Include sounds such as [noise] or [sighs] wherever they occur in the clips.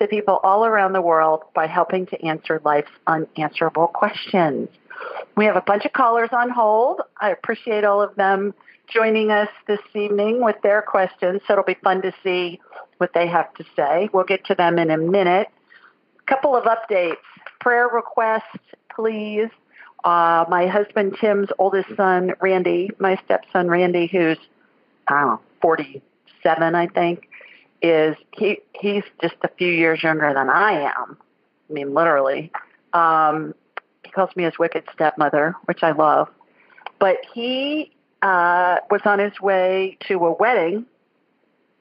to people all around the world by helping to answer life's unanswerable questions. We have a bunch of callers on hold. I appreciate all of them joining us this evening with their questions, so it'll be fun to see what they have to say. We'll get to them in a minute A couple of updates. Prayer requests, please. Uh, my husband Tim's oldest son, Randy, my stepson Randy, who's I don't know, 47, I think, is he he's just a few years younger than I am. I mean, literally. Um, he calls me his wicked stepmother, which I love. But he uh, was on his way to a wedding,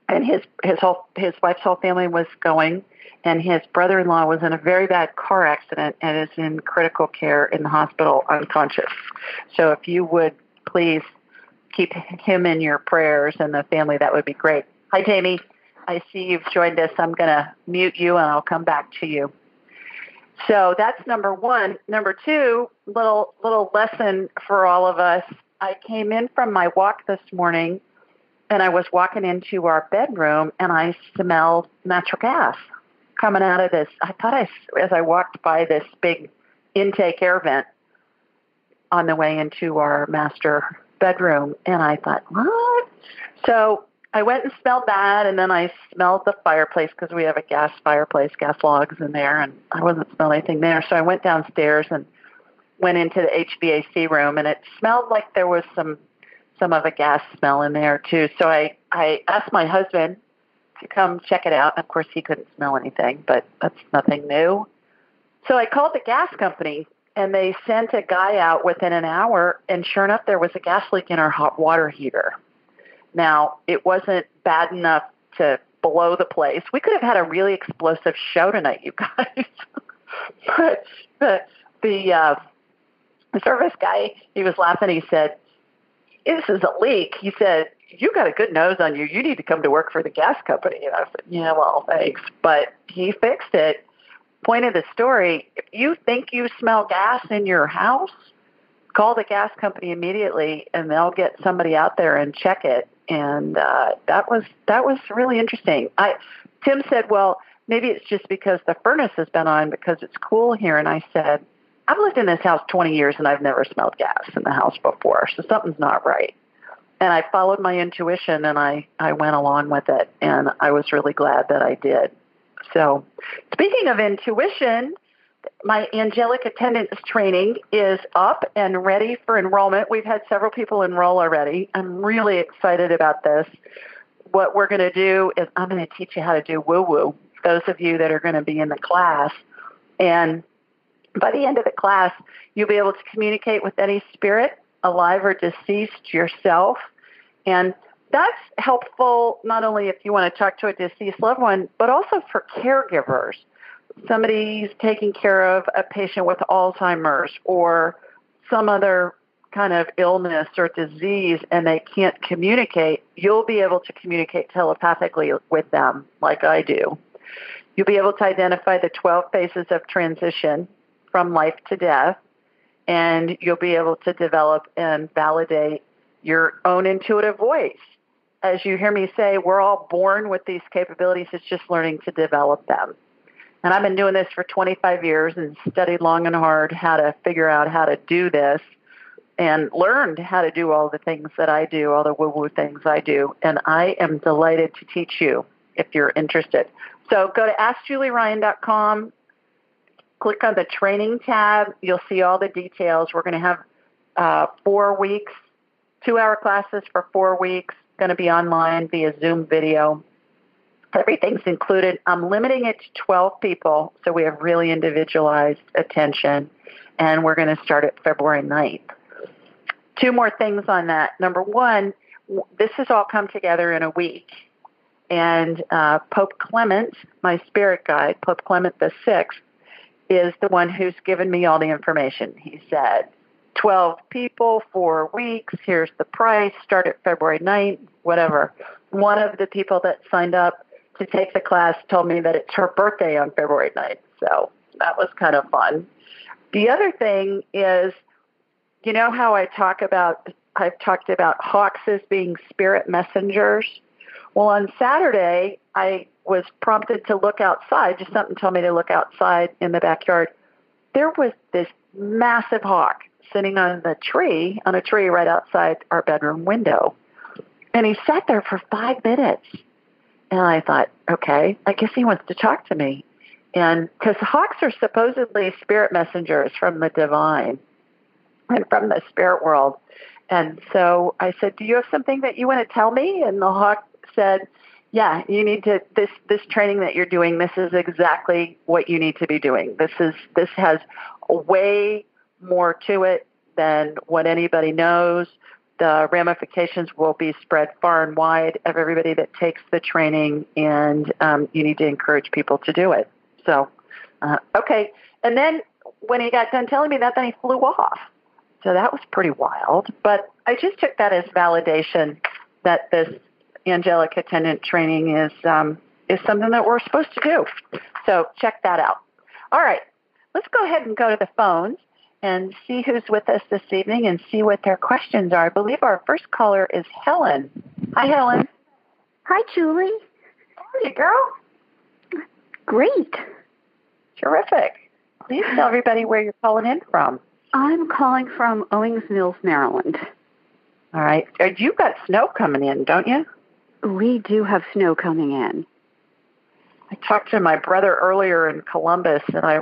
and his his whole his wife's whole family was going and his brother-in-law was in a very bad car accident and is in critical care in the hospital unconscious. So if you would please keep him in your prayers and the family, that would be great. Hi, Tammy. I see you've joined us. I'm going to mute you and I'll come back to you. So that's number one. Number two, little little lesson for all of us. I came in from my walk this morning and I was walking into our bedroom and I smelled natural gas coming out of this. I thought I, as I walked by this big intake air vent on the way into our master bedroom, and I thought, what? So I went and smelled that, and then I smelled the fireplace because we have a gas fireplace, gas logs in there, and I wasn't smelling anything there. So I went downstairs and went into the HVAC room, and it smelled like there was some some of a gas smell in there too. So I I asked my husband to come check it out. Of course, he couldn't smell anything, but that's nothing new. So I called the gas company and they sent a guy out within an hour and sure enough there was a gas leak in our hot water heater. Now, it wasn't bad enough to blow the place. We could have had a really explosive show tonight, you guys. [laughs] but the the uh the service guy, he was laughing. He said, "This is a leak." He said, you got a good nose on you. You need to come to work for the gas company. And I said, yeah, well, thanks. But he fixed it. Point of the story, if you think you smell gas in your house, call the gas company immediately and they'll get somebody out there and check it. And uh, that was that was really interesting. I Tim said, well, maybe it's just because the furnace has been on because it's cool here. And I said, I've lived in this house 20 years and I've never smelled gas in the house before, so something's not right and I followed my intuition and I, I went along with it and I was really glad that I did. So speaking of intuition, my angelic attendants training is up and ready for enrollment. We've had several people enroll already. I'm really excited about this. What we're going to do is I'm going to teach you how to do woo woo, those of you that are going to be in the class. And by the end of the class, you'll be able to communicate with any spirit alive or deceased yourself. And that's helpful not only if you want to talk to a deceased loved one, but also for caregivers. Somebody's taking care of a patient with Alzheimer's or some other kind of illness or disease and they can't communicate, you'll be able to communicate telepathically with them like I do. You'll be able to identify the 12 phases of transition from life to death and you'll be able to develop and validate your own intuitive voice. As you hear me say, we're all born with these capabilities. It's just learning to develop them. And I've been doing this for 25 years and studied long and hard how to figure out how to do this and learned how to do all the things that I do, all the woo woo things I do. And I am delighted to teach you if you're interested. So go to AskJulieRyan.com click on the training tab. You'll see all the details. We're going to have uh, four weeks, two hour classes for four weeks, going to be online via Zoom video. Everything's included. I'm limiting it to 12 people, so we have really individualized attention, and we're going to start at February 9th. Two more things on that. Number one, this has all come together in a week. And uh, Pope Clement, my spirit guide, Pope Clement the Sixth, is the one who's given me all the information. He said, 12 people, four weeks, here's the price, start at February 9th, whatever. One of the people that signed up to take the class told me that it's her birthday on February 9th, so that was kind of fun. The other thing is, you know how I talk about, I've talked about hawks as being spirit messengers? Well, on Saturday, I was prompted to look outside. Just something told me to look outside in the backyard. There was this massive hawk sitting on the tree, on a tree right outside our bedroom window. And he sat there for five minutes. And I thought, okay, I guess he wants to talk to me. And because hawks are supposedly spirit messengers from the divine and from the spirit world. And so I said, do you have something that you want to tell me? And the hawk said, yeah, you need to this this training that you're doing. This is exactly what you need to be doing. This is this has way more to it than what anybody knows. The ramifications will be spread far and wide of everybody that takes the training, and um, you need to encourage people to do it. So, uh, okay. And then when he got done telling me that, then he flew off. So that was pretty wild. But I just took that as validation that this angelic attendant training is um, is something that we're supposed to do. So check that out. All right, let's go ahead and go to the phones and see who's with us this evening and see what their questions are. I believe our first caller is Helen. Hi, Helen. Hi, Julie. How are you, girl? Great. Terrific. Please tell everybody where you're calling in from. I'm calling from Owings Mills, Maryland. All right. Uh, You've got snow coming in, don't you? We do have snow coming in. I talked to my brother earlier in Columbus, and I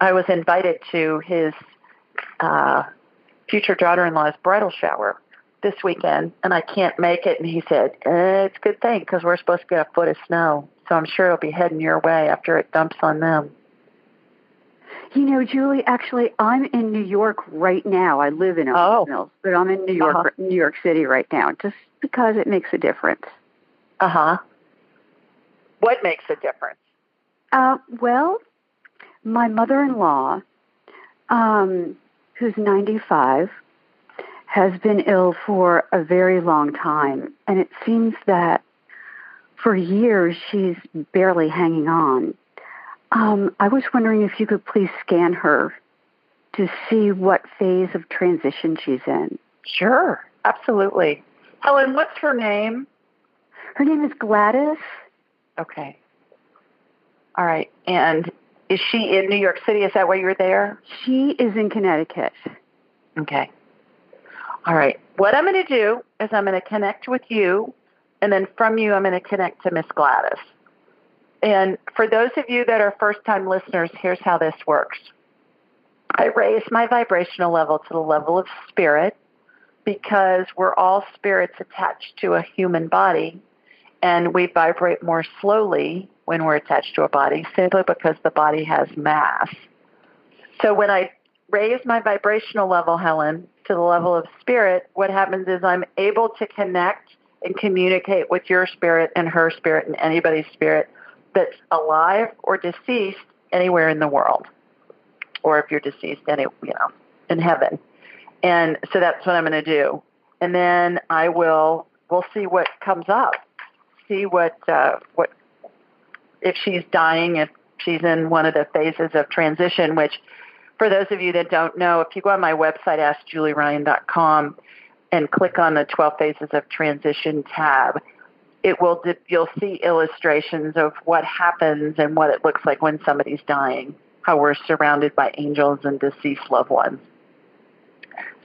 I was invited to his uh, future daughter-in-law's bridal shower this weekend, and I can't make it. And he said eh, it's a good thing because we're supposed to get a foot of snow, so I'm sure it'll be heading your way after it dumps on them. You know, Julie, actually, I'm in New York right now. I live in Owings Oh. Mills, but I'm in New York, Uh-huh. New York City right now, just because it makes a difference. Uh huh. What makes a difference? Uh, well, my mother-in-law, um, who's 95, has been ill for a very long time, and it seems that for years she's barely hanging on. Um, I was wondering if you could please scan her to see what phase of transition she's in. Sure, absolutely. Helen, what's her name? Her name is Gladys. Okay. All right. And is she in New York City? Is that why you're there? She is in Connecticut. Okay. All right. What I'm going to do is I'm going to connect with you, and then from you, I'm going to connect to Miss Gladys. And for those of you that are first time listeners, here's how this works I raise my vibrational level to the level of spirit because we're all spirits attached to a human body, and we vibrate more slowly when we're attached to a body simply because the body has mass. So when I raise my vibrational level, Helen, to the level of spirit, what happens is I'm able to connect and communicate with your spirit and her spirit and anybody's spirit that's alive or deceased anywhere in the world. Or if you're deceased, any, you know, in heaven. And so that's what I'm going to do. And then I will, we'll see what comes up. See what, uh, what, if she's dying, if she's in one of the phases of transition, which for those of you that don't know, if you go on my website, askjulieryan.com, and click on the 12 phases of transition tab, it will di- you'll see illustrations of what happens and what it looks like when somebody's dying, how we're surrounded by angels and deceased loved ones.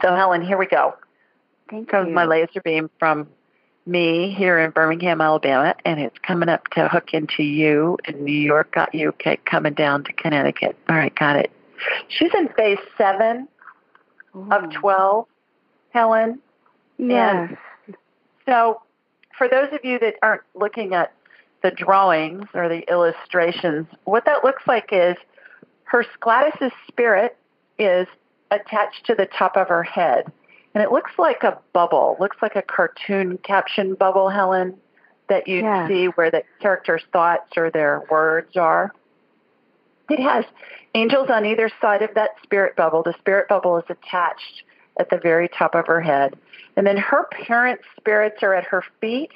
So Helen, here we go. Thank Comes you. my laser beam from me here in Birmingham, Alabama, and it's coming up to hook into you in New York. Got you okay, coming down to Connecticut. All right, got it. She's in phase seven Ooh. of 12, Helen. Yes. So, for those of you that aren't looking at the drawings or the illustrations, what that looks like is her Gladys's spirit is attached to the top of her head. And it looks like a bubble, looks like a cartoon caption bubble, Helen, that you Yeah. see where the character's thoughts or their words are. It has angels on either side of that spirit bubble. The spirit bubble is attached at the very top of her head. And then her parents' spirits are at her feet,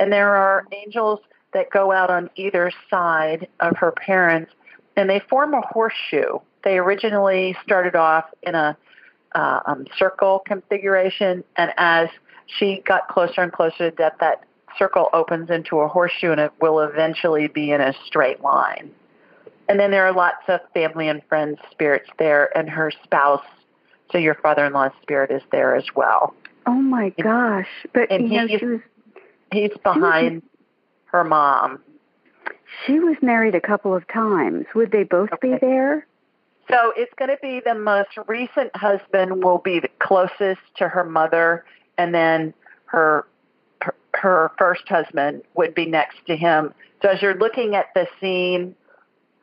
and there are angels that go out on either side of her parents, and they form a horseshoe. They originally started off in a uh, um, circle configuration, and as she got closer and closer to death, that circle opens into a horseshoe, and it will eventually be in a straight line. And then there are lots of family and friends spirits there, and her spouse, so your father-in-law's spirit is there as well. Oh my gosh! But And you know, he- she was He's behind her mom. she was married a couple of times. Would they both be there? So it's going to be the most recent husband will be the closest to her mother, and then her, her first husband would be next to him. So as you're looking at the scene,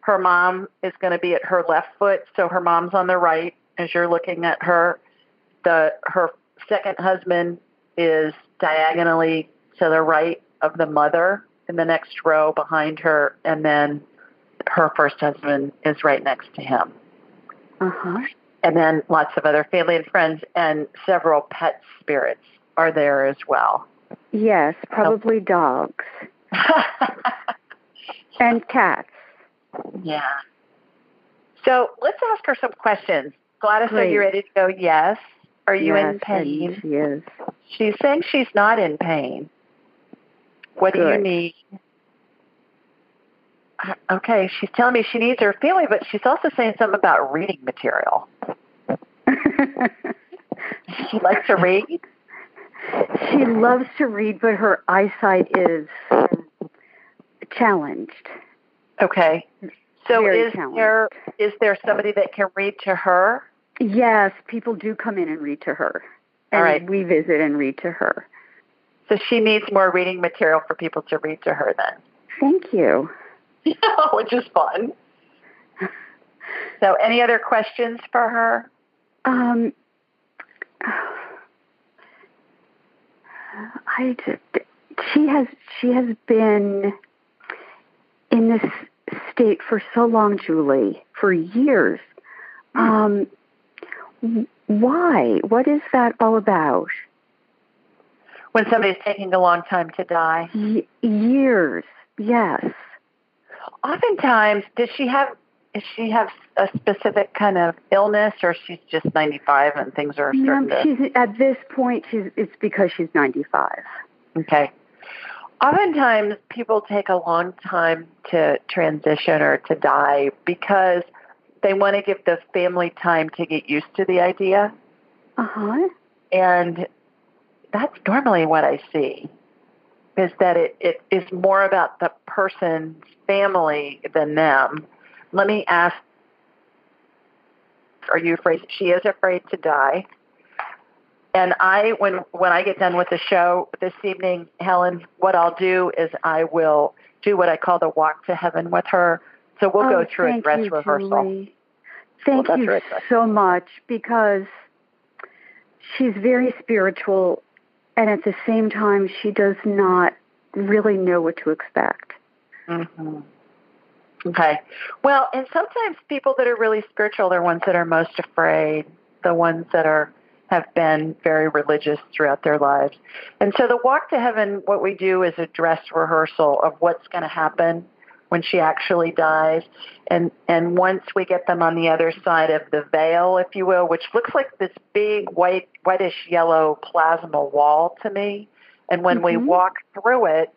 her mom is going to be at her left foot, so her mom's on the right. As you're looking at her, the her second husband is diagonally to the right of the mother in the next row behind her, and then her first husband is right next to him Uh huh. and then lots of other family and friends and several pet spirits are there as well. Yes, probably [laughs] dogs and cats. yeah. So let's ask her some questions. Gladys, are you ready to go? Yes. Are you yes, in pain? She is. She's saying she's not in pain. What do you need? Okay, she's telling me she needs her feeling, but she's also saying something about reading material. [laughs] She likes to read. she loves to read, but her eyesight is challenged. Okay. So Very is there is there somebody that can read to her? Yes, people do come in and read to her. And All right. we visit and read to her. So she needs more reading material for people to read to her then. Thank you. [laughs] Which is fun. So any other questions for her? Um, I just, she has she has been in this state for so long, Julie, for years. Um, why? What is that all about? When somebody's taking a long time to die. Y- years, yes. Oftentimes, does she have does she have a specific kind of illness or she's just 95 and things are No, starting to she's at this point. She's it's because she's ninety five. Okay. Oftentimes, people take a long time to transition or to die because they want to give the family time to get used to the idea. Uh huh. And that's normally what I see is that it, it is more about the person's family than them. Let me ask Are you afraid? She is afraid to die. And I, when when I get done with the show this evening, Helen, what I'll do is I will do what I call the walk to heaven with her. So we'll go Oh, through a thank dress you, rehersal. Julie. Thank go you through a dress- so much because she's very spiritual, and at the same time, she does not really know what to expect. hmm Okay. Well, and sometimes people that are really spiritual, they're ones that are most afraid, the ones that are have been very religious throughout their lives. And so the walk to heaven, what we do is a dress rehearsal of what's going to happen when she actually dies. And and once we get them on the other side of the veil, if you will, which looks like this big white whitish yellow plasma wall to me, and when we Mhm. walk through it,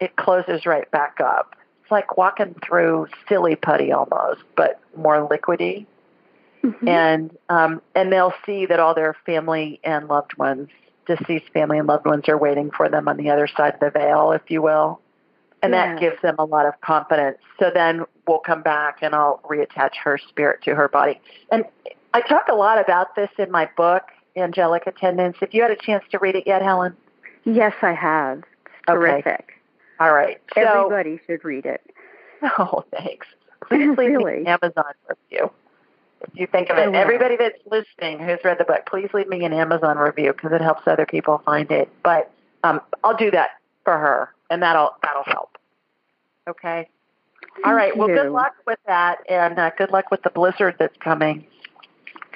it closes right back up. It's like walking through silly putty almost, but more liquidy. Mhm. And um, and they'll see that all their family and loved ones deceased family and loved ones are waiting for them on the other side of the veil, if you will. And Yes. that gives them a lot of confidence. So then we'll come back and I'll reattach her spirit to her body. And I talk a lot about this in my book, Angelic Attendants. If you had a chance to read it yet, Helen? Yes, I have. It's Okay. terrific. All right. So, Everybody should read it. [laughs] oh, thanks. [laughs] Please leave Really? me an Amazon review. If you think of it, everybody that's listening who's read the book, please leave me an Amazon review because it helps other people find it. But um, I'll do that for her, and that'll that'll help. Okay. All Thank right. Well, good luck with that, and uh, good luck with the blizzard that's coming.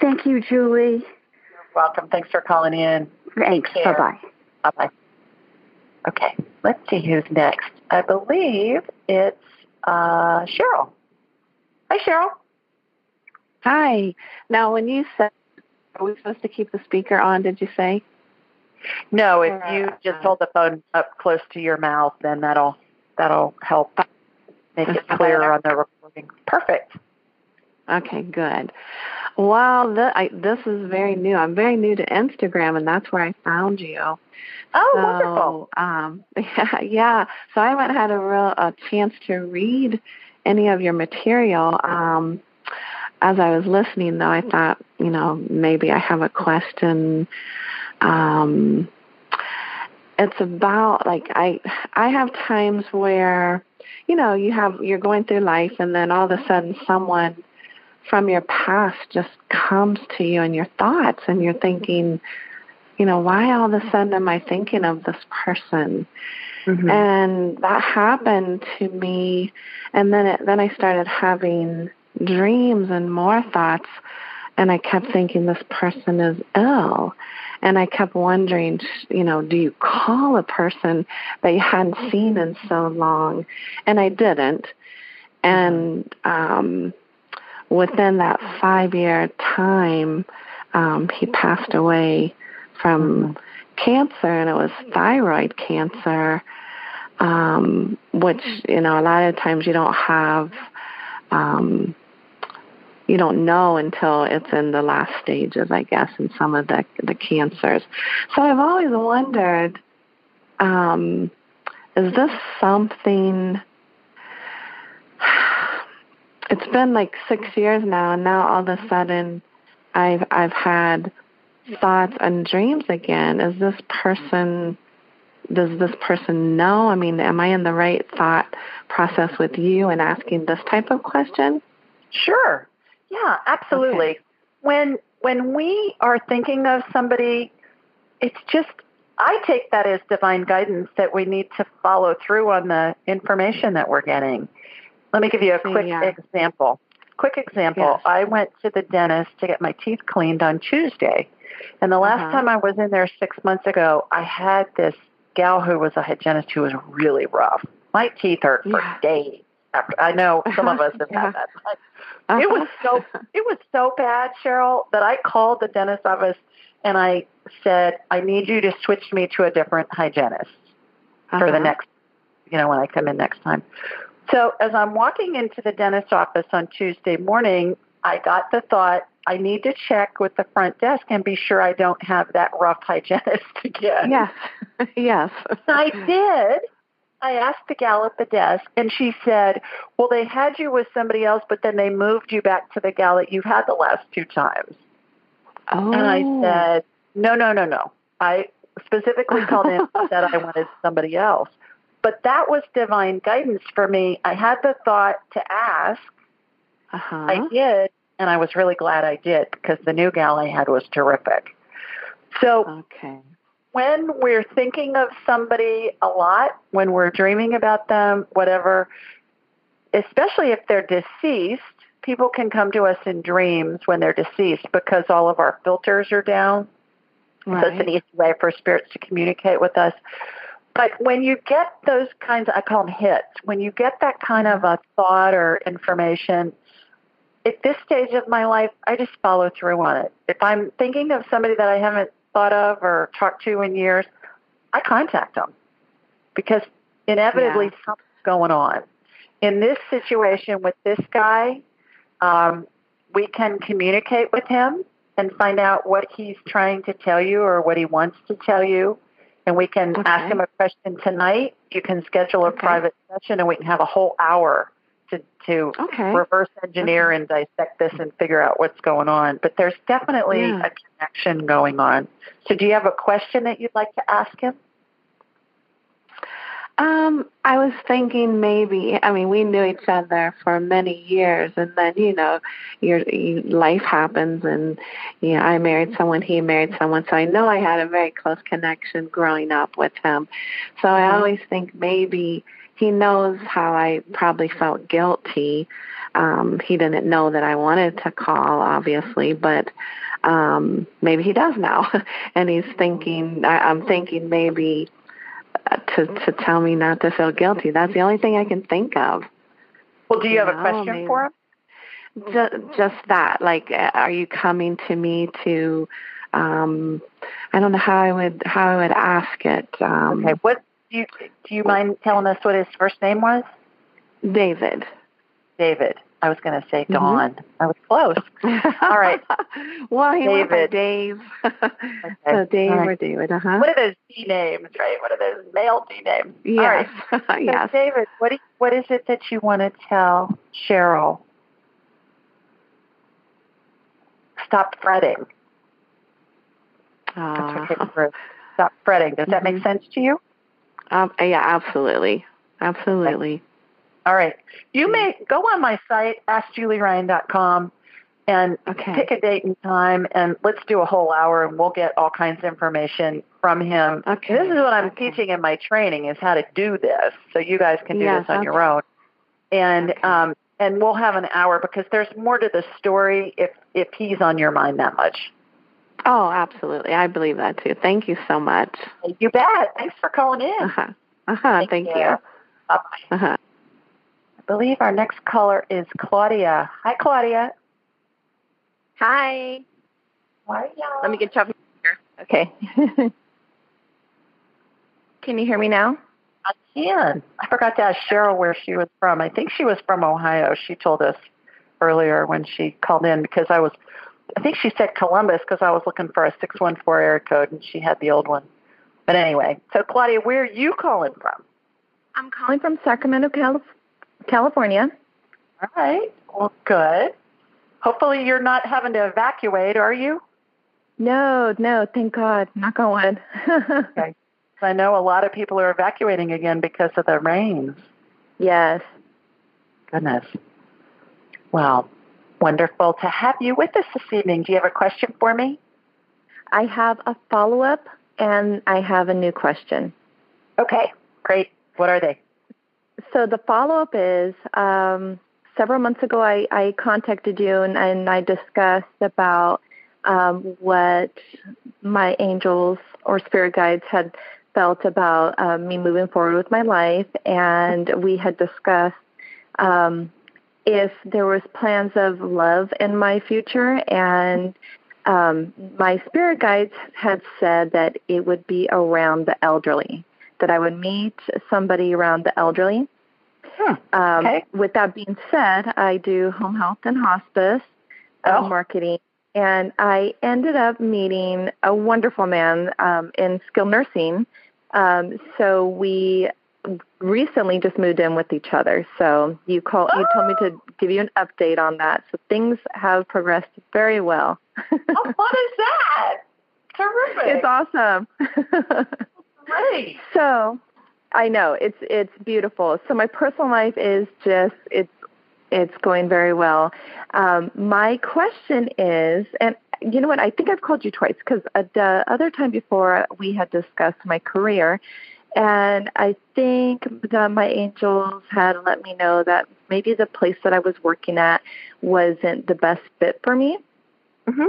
Thank you, Julie. You're welcome. Thanks for calling in. Thanks. Take. Bye bye. Bye bye. Okay. Let's see who's next. I believe it's uh, Cheryl. Hi, Cheryl. Hi. Now, when you said, are we supposed to keep the speaker on, did you say? No, if you just hold the phone up close to your mouth, then that'll that'll help make it clearer on the recording. Perfect. Okay, good. Well, th- I, this is very new. I'm very new to Instagram, and that's where I found you. Oh, so, wonderful. Um, [laughs] yeah, yeah. So I haven't had a real a chance to read any of your material. Um, as I was listening, though, I thought, you know, maybe I have a question. Um, it's about like I I have times where, you know, you have you're going through life, and then all of a sudden someone from your past just comes to you in your thoughts, and you're thinking you know, why all of a sudden am I thinking of this person? Mhm. And that happened to me, and then it, then I started having dreams and more thoughts, and I kept thinking this person is ill, and I kept wondering, you know, do you call a person that you hadn't seen in so long? And I didn't, and um, within that five year time, um, he passed away from cancer, and it was thyroid cancer, um, which you know a lot of times you don't have, um, you don't know until it's in the last stages, I guess, in some of the the cancers. So I've always wondered, um, is this something? [sighs] It's been like six years now, and now all of a sudden, I've I've had thoughts and dreams again. Is this person, does this person know? I mean, am I in the right thought process with you and asking this type of question? Sure. Yeah, absolutely. Okay. When when we are thinking of somebody, it's just I take that as divine guidance that we need to follow through on the information that we're getting. Let me give you a quick Yeah. example. Quick example. Yes. I went to the dentist to get my teeth cleaned on Tuesday. And the last Uh-huh. time I was in there six months ago, I had this gal who was a hygienist who was really rough. My teeth hurt for Yeah. days. After, I know some of us have [laughs] Yeah. had that. It was so it was so bad, Cheryl, that I called the dentist office and I said, I need you to switch me to a different hygienist for the Uh-huh. next, you know, when I come in next time. So as I'm walking into the dentist office on Tuesday morning, I got the thought, I need to check with the front desk and be sure I don't have that rough [laughs] hygienist again. Yes, [laughs] yes. I [laughs] did. I asked the gal at the desk, and she said, "Well, they had you with somebody else, but then they moved you back to the gal that you've had the last two times." Oh. And I said, "No, no, no, no. I specifically called in and said I wanted [laughs] somebody else." But that was divine guidance for me. I had the thought to ask. uh-huh. I did, and I was really glad I did because the new gal I had was terrific. So okay. When we're thinking of somebody a lot, when we're dreaming about them, whatever, especially if they're deceased, people can come to us in dreams when they're deceased because all of our filters are down. Right. So it's an easy way for spirits to communicate with us. But when you get those kinds, I call them hits, when you get that kind of a thought or information, at this stage of my life, I just follow through on it. If I'm thinking of somebody that I haven't thought of or talked to in years, I contact them because inevitably Yeah. something's going on. In this situation with this guy, um, we can communicate with him and find out what he's trying to tell you or what he wants to tell you. And we can Okay. ask him a question tonight. You can schedule a Okay. private session and we can have a whole hour to, to Okay. reverse engineer and dissect this and figure out what's going on. But there's definitely Yeah. a connection going on. So do you have a question that you'd like to ask him? Um, I was thinking maybe. I mean, we knew each other for many years, and then you know, your, your life happens, and you know, I married someone, he married someone, so I know I had a very close connection growing up with him. So I Mhm. always think maybe he knows how I probably felt guilty. Um, he didn't know that I wanted to call, obviously, but um, maybe he does now, [laughs] and he's thinking. I, I'm thinking maybe uh, to to tell me not to feel guilty. That's the only thing I can think of. Well, do you have a question maybe. for him? Just, just that. Like, are you coming to me to? Um, I don't know how I would how I would ask it. Um, Okay. What do you do you mind telling us what his first name was? David. David. I was going to say Mhm. Dawn. I was close. All right. [laughs] well, he David. Dave. [laughs] so Dave right. or David, uh huh. What are those D names, right? What are those male D names? All right. [laughs] Yes. So yes. David, what do, what is it that you want to tell Cheryl? Stop fretting. That's Uh, what came through. Stop fretting. Does that make Mhm. sense to you? Um, yeah, absolutely, absolutely. All right. You may go on my site, askjulieryan.com, and Okay. pick a date and time, and let's do a whole hour, and we'll get all kinds of information from him. Okay. This is what I'm Okay. teaching in my training is how to do this, so you guys can do Yes, this on okay. your own. And Okay. um, and we'll have an hour because there's more to the story if if he's on your mind that much. Oh, absolutely. I believe that too. Thank you so much. You bet. Thanks for calling in. Uh huh. Uh huh. Thank you. Bye bye. Uh huh. I believe our next caller is Claudia. Hi, Claudia. Hi. Hi, Let me get you up here. Okay. [laughs] Can you hear me now? I can. I forgot to ask Cheryl where she was from. I think she was from Ohio. She told us earlier when she called in because I was, I think she said Columbus because I was looking for a 614 area code and she had the old one. But anyway, so Claudia, where are you calling from? I'm calling from Sacramento, Calif- California. All right. Well, good. Hopefully you're not having to evacuate, are you? No, no, thank God. Knock on wood. [laughs] Okay. I know a lot of people are evacuating again because of the rains. yes. Goodness. Well, wonderful to have you with us this evening. Do you have a question for me? I have a follow up and I have a new question. Okay, great. What are they? So the follow up is um, several months ago I, I contacted you and, and I discussed about um, what my angels or spirit guides had felt about um, me moving forward with my life, and we had discussed um, if there was plans of love in my future, and um, my spirit guides had said that it would be around the elderly, that I would meet somebody around the elderly. Hmm. Um, Okay. With that being said, I do home health and hospice uh, Oh. marketing, and I ended up meeting a wonderful man um, in skilled nursing. Um, so we recently just moved in with each other. So you call you told me to give you an update on that. So things have progressed very well. Oh, what is that? Terrific. it's awesome. [laughs] great. So I know it's it's beautiful. So my personal life is just it's it's going very well. Um, my question is, and you know what? I think I've called you twice because the other time before we had discussed my career, and I think that my angels had let me know that maybe the place that I was working at wasn't the best fit for me. Mhm.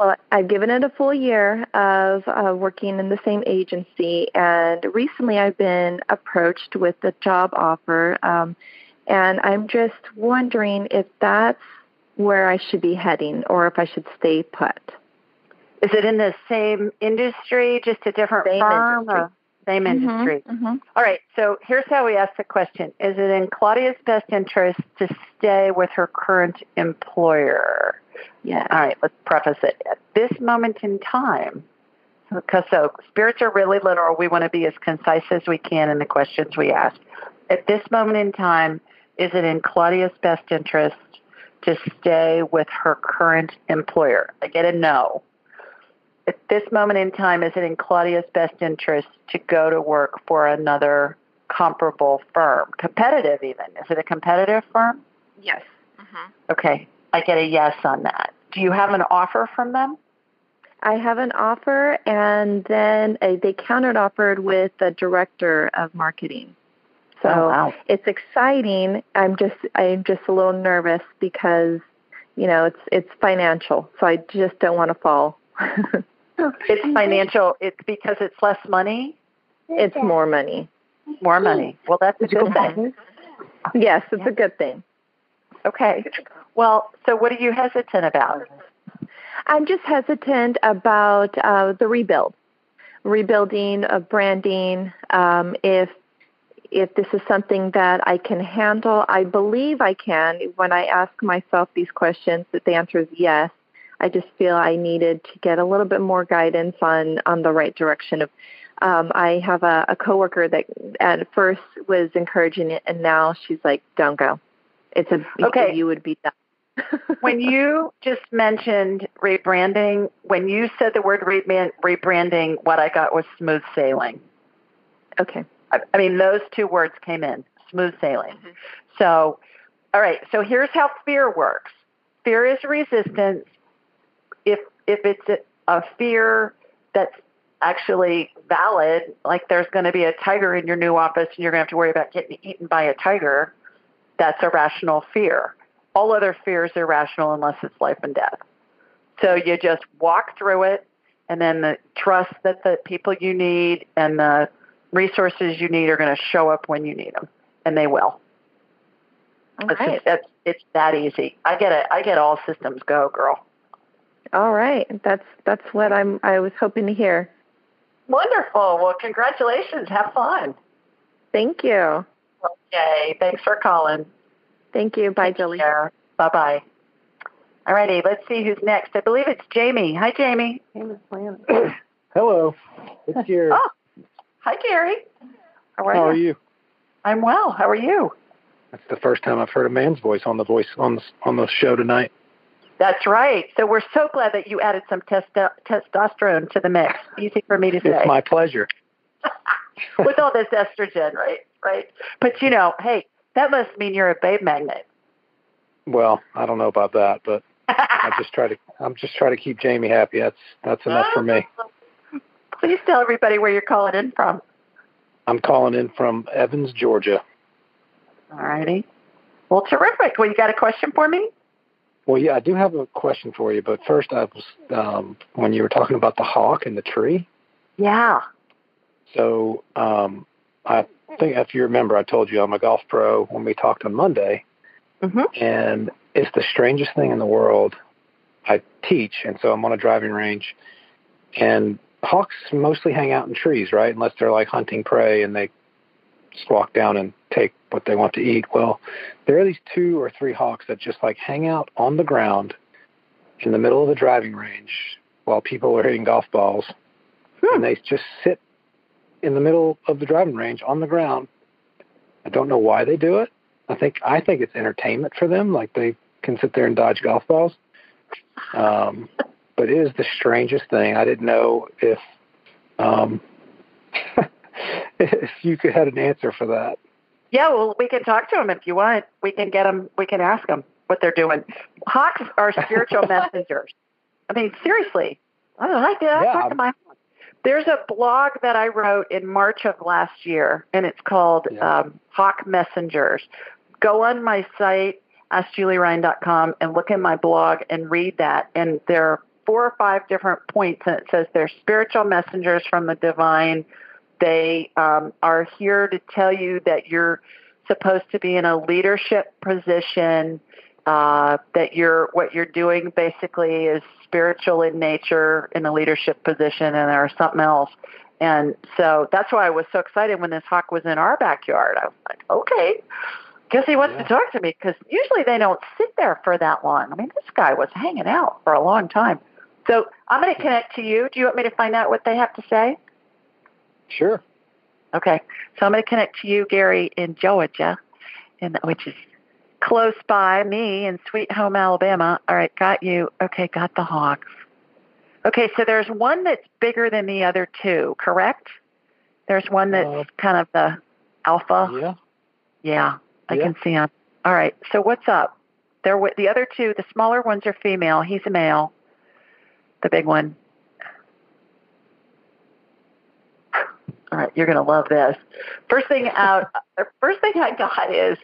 Well, I've given it a full year of uh, working in the same agency, and recently I've been approached with a job offer, um, and I'm just wondering if that's where I should be heading or if I should stay put. Is it in the same industry, just a different Same firm? industry. Or same industry. Mm-hmm. All right, so here's how we ask the question. Is it in Claudia's best interest to stay with her current employer? Yeah. All right, let's preface it. At this moment in time, because so spirits are really literal, we want to be as concise as we can in the questions we ask. At this moment in time, is it in Claudia's best interest to stay with her current employer? I get a no. At this moment in time, is it in Claudia's best interest to go to work for another comparable firm? Competitive, even. Is it a competitive firm? Yes. Mm-hmm. Okay. I get a yes on that. Do you have an offer from them? I have an offer, and then uh, they countered offered with the director of marketing. So oh, wow. it's exciting. I'm just I'm just a little nervous because you know it's it's financial, so I just don't want to fall. [laughs] it's financial. It's because it's less money. It's more money. More money. Well, that's a good thing. Yes, it's a good thing. Okay. Well, so what are you hesitant about? I'm just hesitant about uh, the rebuild, rebuilding of branding. Um, if if this is something that I can handle, I believe I can. When I ask myself these questions, that the answer is yes. I just feel I needed to get a little bit more guidance on on the right direction of. Um, I have a, a coworker that at first was encouraging it, and now she's like, "Don't go. It's a okay. You would be done." [laughs] when you just mentioned rebranding, when you said the word rebranding, what I got was smooth sailing. Okay. I, I mean, those two words came in smooth sailing. Mm-hmm. So, all right. So here's how fear works. Fear is resistance. If if it's a, fear that's actually valid, like there's going to be a tiger in your new office and you're going to have to worry about getting eaten by a tiger, that's a rational fear all other fears are irrational unless it's life and death. So you just walk through it and then the trust that the people you need and the resources you need are going to show up when you need them and they will. It's, it's, it's that easy. I get it. I get all systems go, girl. All right. That's that's what I'm I was hoping to hear. Wonderful. Well, congratulations. Have fun. Thank you. Okay. Thanks for calling. Thank you. Bye, Julie. Bye bye. All righty, let's see who's next. I believe it's Jamie. Hi, Jamie. [clears throat] Hello, it's [laughs] Gary. oh, hi, Gary. How are How you? are you? I'm well. How are you? That's the first time I've heard a man's voice on the voice on the on the show tonight. That's right. So we're so glad that you added some testo- testosterone to the mix. Easy for me to say. It's my pleasure. [laughs] With all this estrogen, right? Right. But you know, hey, that must mean you're a babe magnet. Well, I don't know about that, but I [laughs] just try to I'm just trying to keep Jamie happy. That's that's enough for me. [laughs] Please tell everybody where you're calling in from. I'm calling in from Evans, Georgia. All righty. Well, terrific. Well, you got a question for me? Well, yeah, I do have a question for you, but first, I was um, when you were talking about the hawk and the tree. Yeah. So um, I think if you remember, I told you I'm a golf pro when we talked on Monday, mm-hmm. and it's the strangest thing in the world. I teach, and so I'm on a driving range, and hawks mostly hang out in trees, right? Unless they're like hunting prey and they squawk down and take what they want to eat. Well, there are these two or three hawks that just like hang out on the ground in the middle of the driving range while people are hitting golf balls, hmm. and they just sit in the middle of the driving range on the ground. I don't know why they do it. I think I think it's entertainment for them. Like they can sit there and dodge golf balls. Um, but it is the strangest thing. I didn't know if um, [laughs] if you could had an answer for that. Yeah, well, we can talk to them if you want. We can get them. We can ask them what they're doing. Hawks are spiritual [laughs] messengers. I mean, seriously. I don't like that. Yeah, talk to my there's a blog that I wrote in March of last year, and it's called yeah. um, Hawk Messengers. Go on my site, askjulieryan.com, and look in my blog and read that. And there are four or five different points, and it says they're spiritual messengers from the divine. They um, are here to tell you that you're supposed to be in a leadership position. Uh, that you're what you're doing basically is spiritual in nature in a leadership position and there's something else. And so that's why I was so excited when this hawk was in our backyard. I was like, okay, guess he wants yeah. to talk to me because usually they don't sit there for that long. I mean, this guy was hanging out for a long time. So I'm going to connect to you. Do you want me to find out what they have to say? Sure. Okay. So I'm going to connect to you, Gary, in Georgia, which is close by me in Sweet Home, Alabama. All right, got you. Okay, got the Hawks. Okay, so there's one that's bigger than the other two, correct? There's one that's uh, kind of the alpha. Yeah. Yeah, I yeah. can see him. All right, so what's up? There, the other two, the smaller ones are female. He's a male. The big one. All right, you're going to love this. First thing out, first thing I got is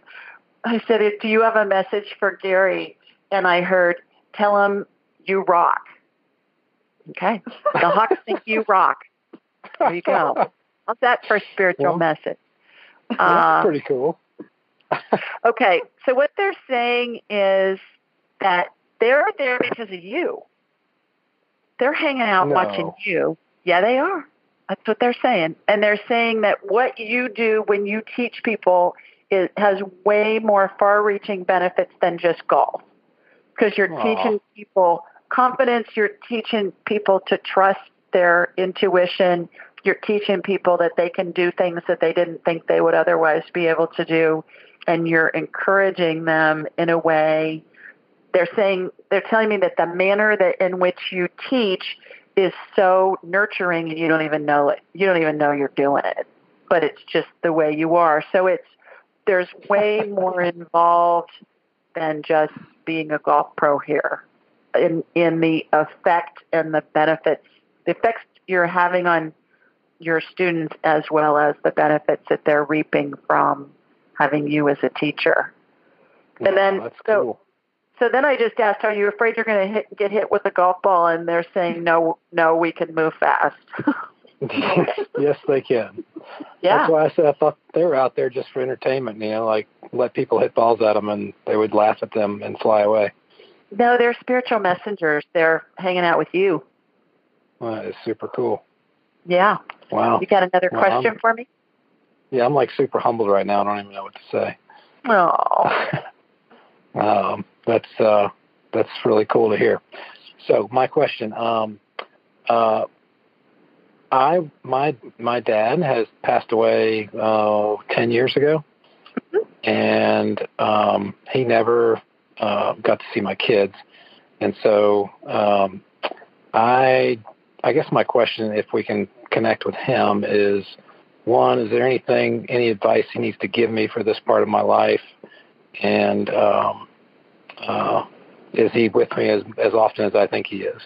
I said, "Do you have a message for Gary?" And I heard, "Tell him you rock." Okay, the Hawks think you rock. There you go. How's that for a spiritual well, message? That's uh, pretty cool. [laughs] okay, so what they're saying is that they're there because of you. They're hanging out no. watching you. Yeah, they are. That's what they're saying. And they're saying that what you do when you teach people it has way more far-reaching benefits than just golf because you're Aww. teaching people confidence you're teaching people to trust their intuition you're teaching people that they can do things that they didn't think they would otherwise be able to do and you're encouraging them in a way they're saying they're telling me that the manner that in which you teach is so nurturing and you don't even know it you don't even know you're doing it but it's just the way you are so it's there's way more involved than just being a golf pro here in in the effect and the benefits the effects you're having on your students as well as the benefits that they're reaping from having you as a teacher. and then so cool. So then I just asked, are you afraid you're going to get hit with a golf ball? And they're saying, no, no, we can move fast. [laughs] yes, they can. Yeah. That's why I said I thought they were out there just for entertainment. You know, like let people hit balls at them, and they would laugh at them and fly away. No, they're spiritual messengers. They're hanging out with you. Well, that is super cool. Yeah. Wow. You got another well, question I'm, for me? Yeah, I'm like super humbled right now. I don't even know what to say. Oh. [laughs] um, that's uh, that's really cool to hear. So my question, um, uh, I my my dad has passed away uh, ten years ago, and um, he never uh, got to see my kids, and so um, I I guess my question, if we can connect with him, is one: Is there anything, any advice he needs to give me for this part of my life, and um, uh, is he with me as as often as I think he is?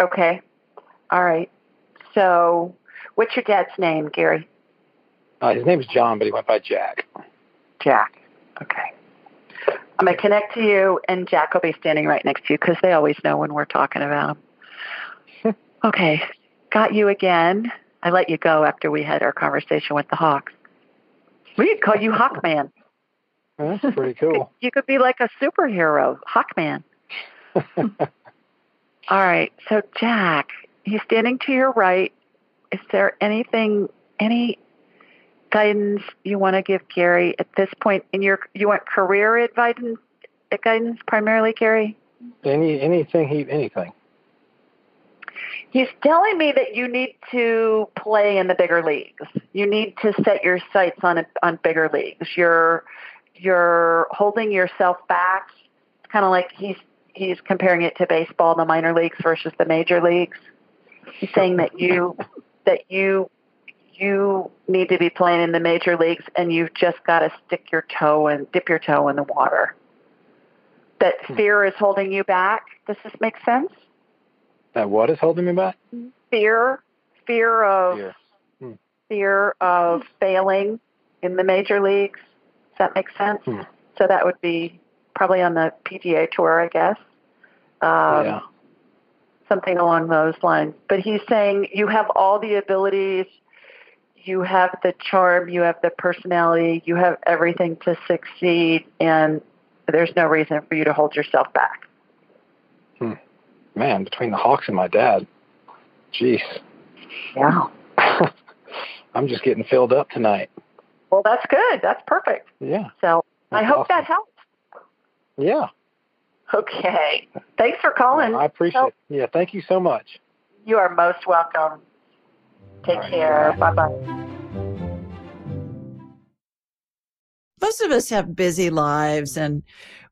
Okay. All right. So, what's your dad's name, Gary? Uh, his name is John, but he went by Jack. Jack. Okay. I'm going to connect to you, and Jack will be standing right next to you because they always know when we're talking about him. [laughs] okay. Got you again. I let you go after we had our conversation with the Hawks. We could call you Hawkman. [laughs] That's pretty [laughs] cool. you could be like a superhero, Hawkman. [laughs] All right. So, Jack, he's standing to your right. Is there anything, any guidance you want to give Gary at this point in your, you want career advice, guidance primarily, Gary? Any, anything, he, anything. He's telling me that you need to play in the bigger leagues. You need to set your sights on on bigger leagues. You're you're holding yourself back. It's kind of like he's he's comparing it to baseball, the minor leagues versus the major leagues. He's saying that you [laughs] that you you need to be playing in the major leagues and you've just got to stick your toe and dip your toe in the water. That hmm. fear is holding you back. Does this make sense? That what is holding me back? Fear, fear of fear, hmm. fear of failing in the major leagues. That make sense? Hmm. So that would be probably on the PGA tour, I guess. Um, yeah something along those lines. But he's saying you have all the abilities, you have the charm, you have the personality, you have everything to succeed, and there's no reason for you to hold yourself back. Hmm. Man, between the Hawks and my dad, jeez. Yeah. [laughs] I'm just getting filled up tonight. Well, that's good. That's perfect. Yeah. So that's I hope awesome. that helps. Yeah. Okay. Thanks for calling. Well, I appreciate it. Yeah, thank you so much. You are most welcome. Take right, care. Bye bye. Most of us have busy lives and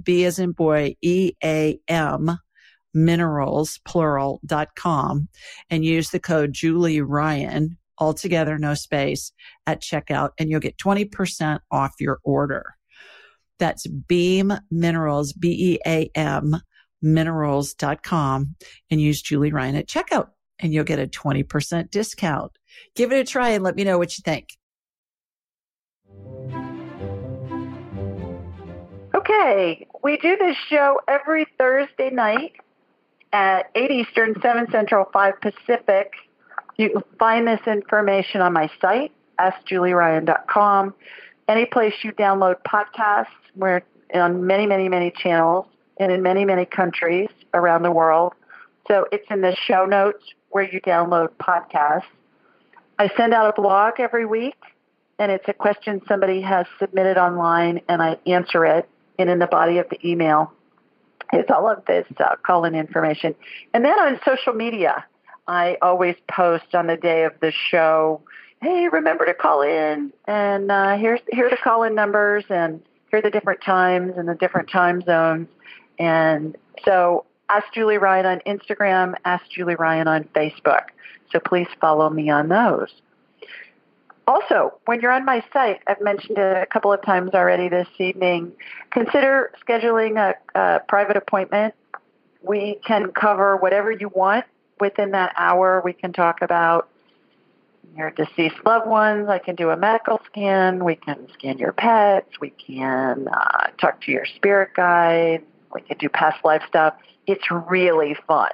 B as in boy, E A M minerals, plural, dot com and use the code Julie Ryan, altogether, no space at checkout and you'll get 20% off your order. That's Beam Minerals, B-E-A-M minerals dot com and use Julie Ryan at checkout and you'll get a 20% discount. Give it a try and let me know what you think. Okay, we do this show every Thursday night at 8 Eastern, 7 Central, 5 Pacific. You can find this information on my site, askjulieryan.com. Any place you download podcasts, we're on many, many, many channels and in many, many countries around the world. So it's in the show notes where you download podcasts. I send out a blog every week, and it's a question somebody has submitted online, and I answer it. And in the body of the email, is all of this uh, call-in information. And then on social media, I always post on the day of the show, "Hey, remember to call in, and uh, here's here are the call-in numbers, and here are the different times and the different time zones." And so Ask Julie Ryan on Instagram, Ask Julie Ryan on Facebook. So please follow me on those. Also, when you're on my site, I've mentioned it a couple of times already this evening, consider scheduling a, a private appointment. We can cover whatever you want within that hour. We can talk about your deceased loved ones. I can do a medical scan. We can scan your pets. We can uh, talk to your spirit guide. We can do past life stuff. It's really fun.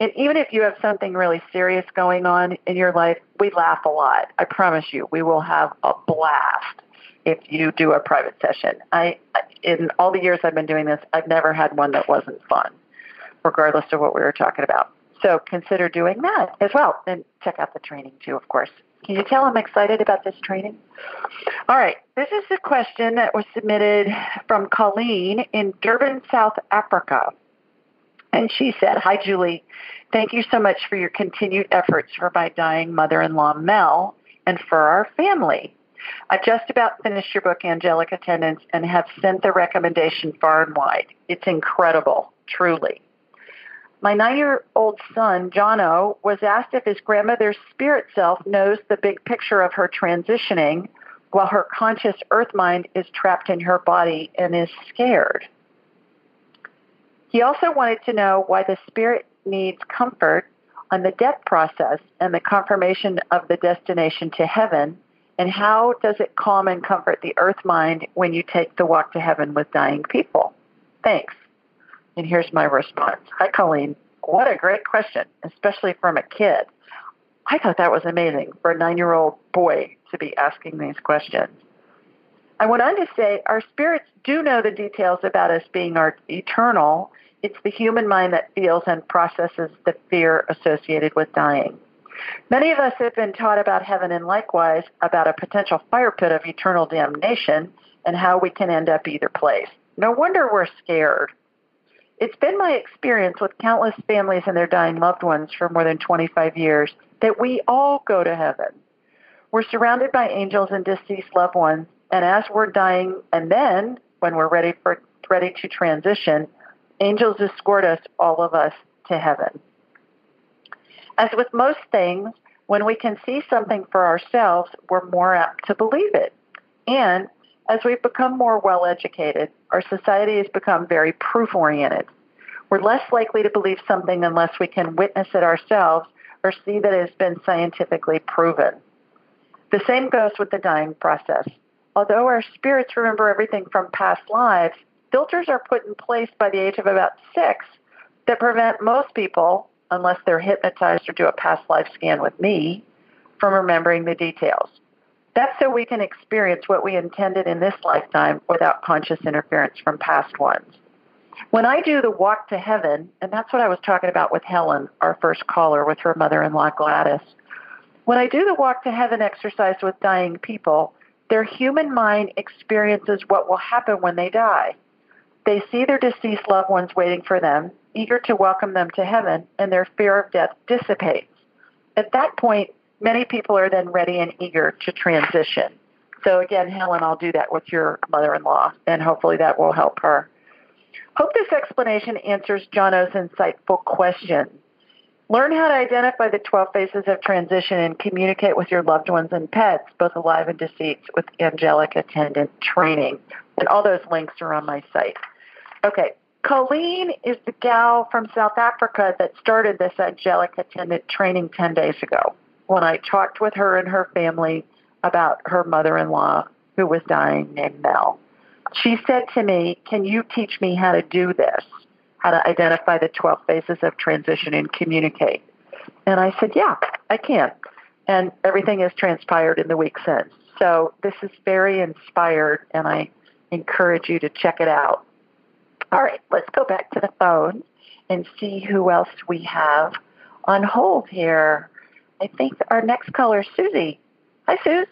And even if you have something really serious going on in your life, we laugh a lot. I promise you, we will have a blast if you do a private session. I, in all the years I've been doing this, I've never had one that wasn't fun, regardless of what we were talking about. So consider doing that as well. And check out the training too, of course. Can you tell I'm excited about this training? All right. This is a question that was submitted from Colleen in Durban, South Africa. And she said, Hi, Julie. Thank you so much for your continued efforts for my dying mother in law, Mel, and for our family. I just about finished your book, Angelic Attendants, and have sent the recommendation far and wide. It's incredible, truly. My nine year old son, Jono, was asked if his grandmother's spirit self knows the big picture of her transitioning while her conscious earth mind is trapped in her body and is scared. He also wanted to know why the spirit needs comfort on the death process and the confirmation of the destination to heaven, and how does it calm and comfort the earth mind when you take the walk to heaven with dying people? Thanks. And here's my response. Hi, Colleen. What a great question, especially from a kid. I thought that was amazing for a nine year old boy to be asking these questions. I went on to say our spirits do know the details about us being our eternal it's the human mind that feels and processes the fear associated with dying. Many of us have been taught about heaven and likewise about a potential fire pit of eternal damnation and how we can end up either place. No wonder we're scared. It's been my experience with countless families and their dying loved ones for more than 25 years that we all go to heaven. We're surrounded by angels and deceased loved ones, and as we're dying, and then when we're ready for ready to transition, Angels escort us, all of us, to heaven. As with most things, when we can see something for ourselves, we're more apt to believe it. And as we've become more well educated, our society has become very proof oriented. We're less likely to believe something unless we can witness it ourselves or see that it has been scientifically proven. The same goes with the dying process. Although our spirits remember everything from past lives, filters are put in place by the age of about six that prevent most people, unless they're hypnotized or do a past life scan with me, from remembering the details. That's so we can experience what we intended in this lifetime without conscious interference from past ones. When I do the walk to heaven, and that's what I was talking about with Helen, our first caller with her mother in law Gladys, when I do the walk to heaven exercise with dying people, their human mind experiences what will happen when they die. They see their deceased loved ones waiting for them, eager to welcome them to heaven, and their fear of death dissipates. At that point, many people are then ready and eager to transition. So again, Helen, I'll do that with your mother-in-law, and hopefully that will help her. Hope this explanation answers Jono's insightful question. Learn how to identify the 12 phases of transition and communicate with your loved ones and pets, both alive and deceased, with angelic attendant training. And all those links are on my site. Okay, Colleen is the gal from South Africa that started this angelic attendant training 10 days ago when I talked with her and her family about her mother-in-law who was dying named Mel. She said to me, can you teach me how to do this, how to identify the 12 phases of transition and communicate? And I said, yeah, I can. And everything has transpired in the week since. So this is very inspired and I encourage you to check it out. All right, let's go back to the phone and see who else we have on hold here. I think our next caller is Susie. Hi, Susie.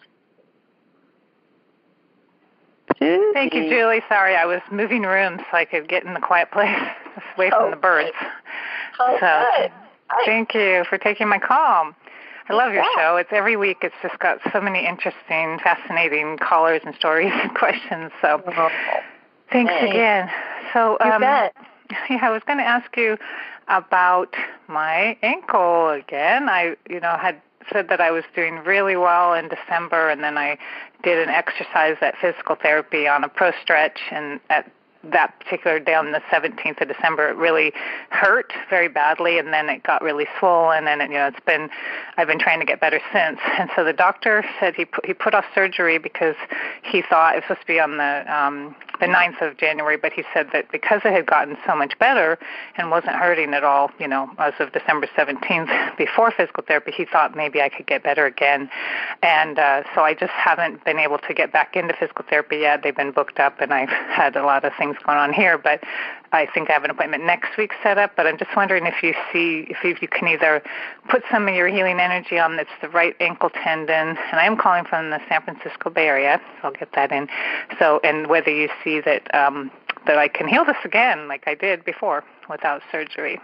Susie. Thank you, Julie. Sorry, I was moving rooms so I could get in the quiet place [laughs] away from oh, the birds. Oh, so, good. Thank you for taking my call. I love your yeah. show. It's every week. It's just got so many interesting, fascinating callers and stories and [laughs] questions. So, oh, thanks hey. again. So, you um, bet. [laughs] Yeah, I was going to ask you about my ankle again. I, you know, had said that I was doing really well in December, and then I did an exercise at physical therapy on a pro stretch, and at that particular day on the 17th of December, it really hurt very badly, and then it got really swollen, and it, you know it's been I've been trying to get better since. [laughs] And so the doctor said he put, he put off surgery because he thought it was supposed to be on the um, the 9th of January, but he said that because it had gotten so much better and wasn't hurting at all, you know, as of December 17th [laughs] before physical therapy, he thought maybe I could get better again. And uh, so I just haven't been able to get back into physical therapy yet. They've been booked up, and I've [laughs] had a lot of things going on here, but I think I have an appointment next week set up, but I'm just wondering if you see if you can either put some of your healing energy on that's the right ankle tendon, and I am calling from the San Francisco Bay Area, so I'll get that in. So, and whether you see that um, that I can heal this again, like I did before, without surgery.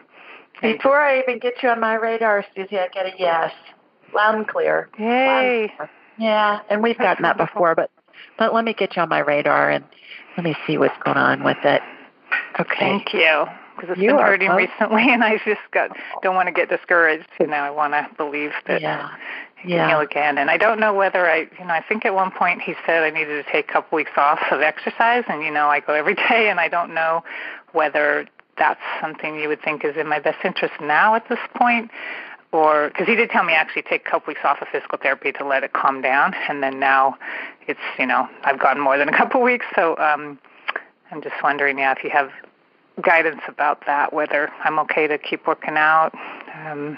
Before I even get you on my radar, Susie, I get a yes, loud and clear. Yay! And clear. Yeah, and we've gotten that before, but but let me get you on my radar and let me see what's going on with it. Okay. Thank you. Because it's you been hurting recently, [laughs] and I just got don't want to get discouraged. You know, I want to believe that yeah. I can yeah. heal again. And I don't know whether I, you know, I think at one point he said I needed to take a couple weeks off of exercise, and you know, I go every [laughs] day, and I don't know whether that's something you would think is in my best interest now at this point or because he did tell me actually take a couple weeks off of physical therapy to let it calm down, and then now it's you know I've gone more than a couple [laughs] weeks, so um, I'm just wondering, yeah, if you have guidance about that, whether I'm okay to keep working out. Um,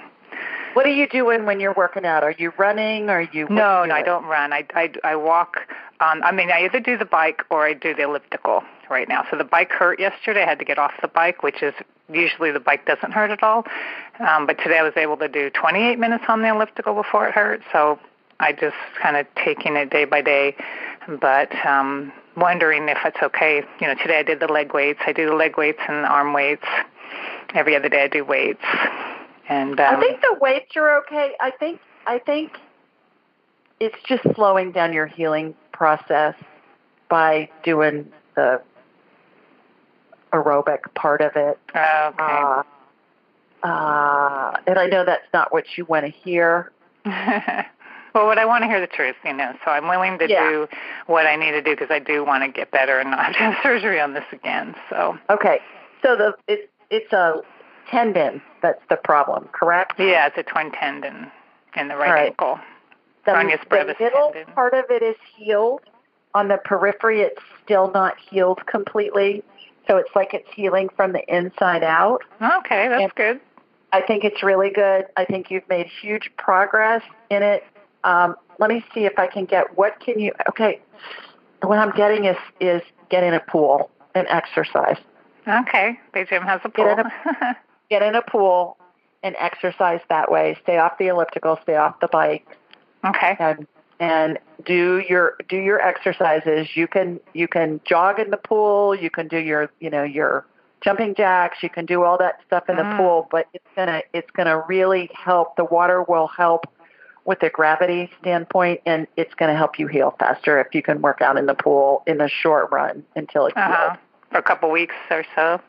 what are you doing when you're working out? Are you running? Are you? no, you no, I don't run. I I, I walk. Um, I mean, I either do the bike or I do the elliptical right now. So the bike hurt yesterday. I had to get off the bike, which is usually the bike doesn't hurt at all. Um, but today I was able to do 28 minutes on the elliptical before it hurt. So I just kind of taking it day by day, but um, wondering if it's okay. You know, today I did the leg weights. I do the leg weights and the arm weights. Every other day I do weights. And um, I think the weights are okay. I think I think it's just slowing down your healing process by doing the aerobic part of it. Oh, okay. Uh, uh, and I know that's not what you want to hear. [laughs] well, what I want to hear the truth, you know. So I'm willing to Yeah. do what I need to do because I do want to get better and not have [laughs] to have surgery on this again. So Okay, so the it's it's a tendon that's the problem, correct? Yeah, it's a torn tendon in the right, right. ankle. The, the middle tendon. part of it is healed. On the periphery, it's still not healed completely. So it's like it's healing from the inside out. Okay, that's And- good. I think it's really good. I think you've made huge progress in it. Um, let me see if I can get what can you. Okay, what I'm getting is is get in a pool and exercise. Okay, Gym has a Get in pool. [laughs] Get in a pool and exercise that way. Stay off the elliptical. Stay off the bike. okay. and and do your do your exercises. You can you can jog in the pool. You can do your you know your jumping jacks. You can do all that stuff in the Mm. pool. But it's gonna it's gonna really help. The water will help with a gravity standpoint, and it's gonna help you heal faster if you can work out in the pool in the short run until it's Uh-huh. For a couple weeks or so.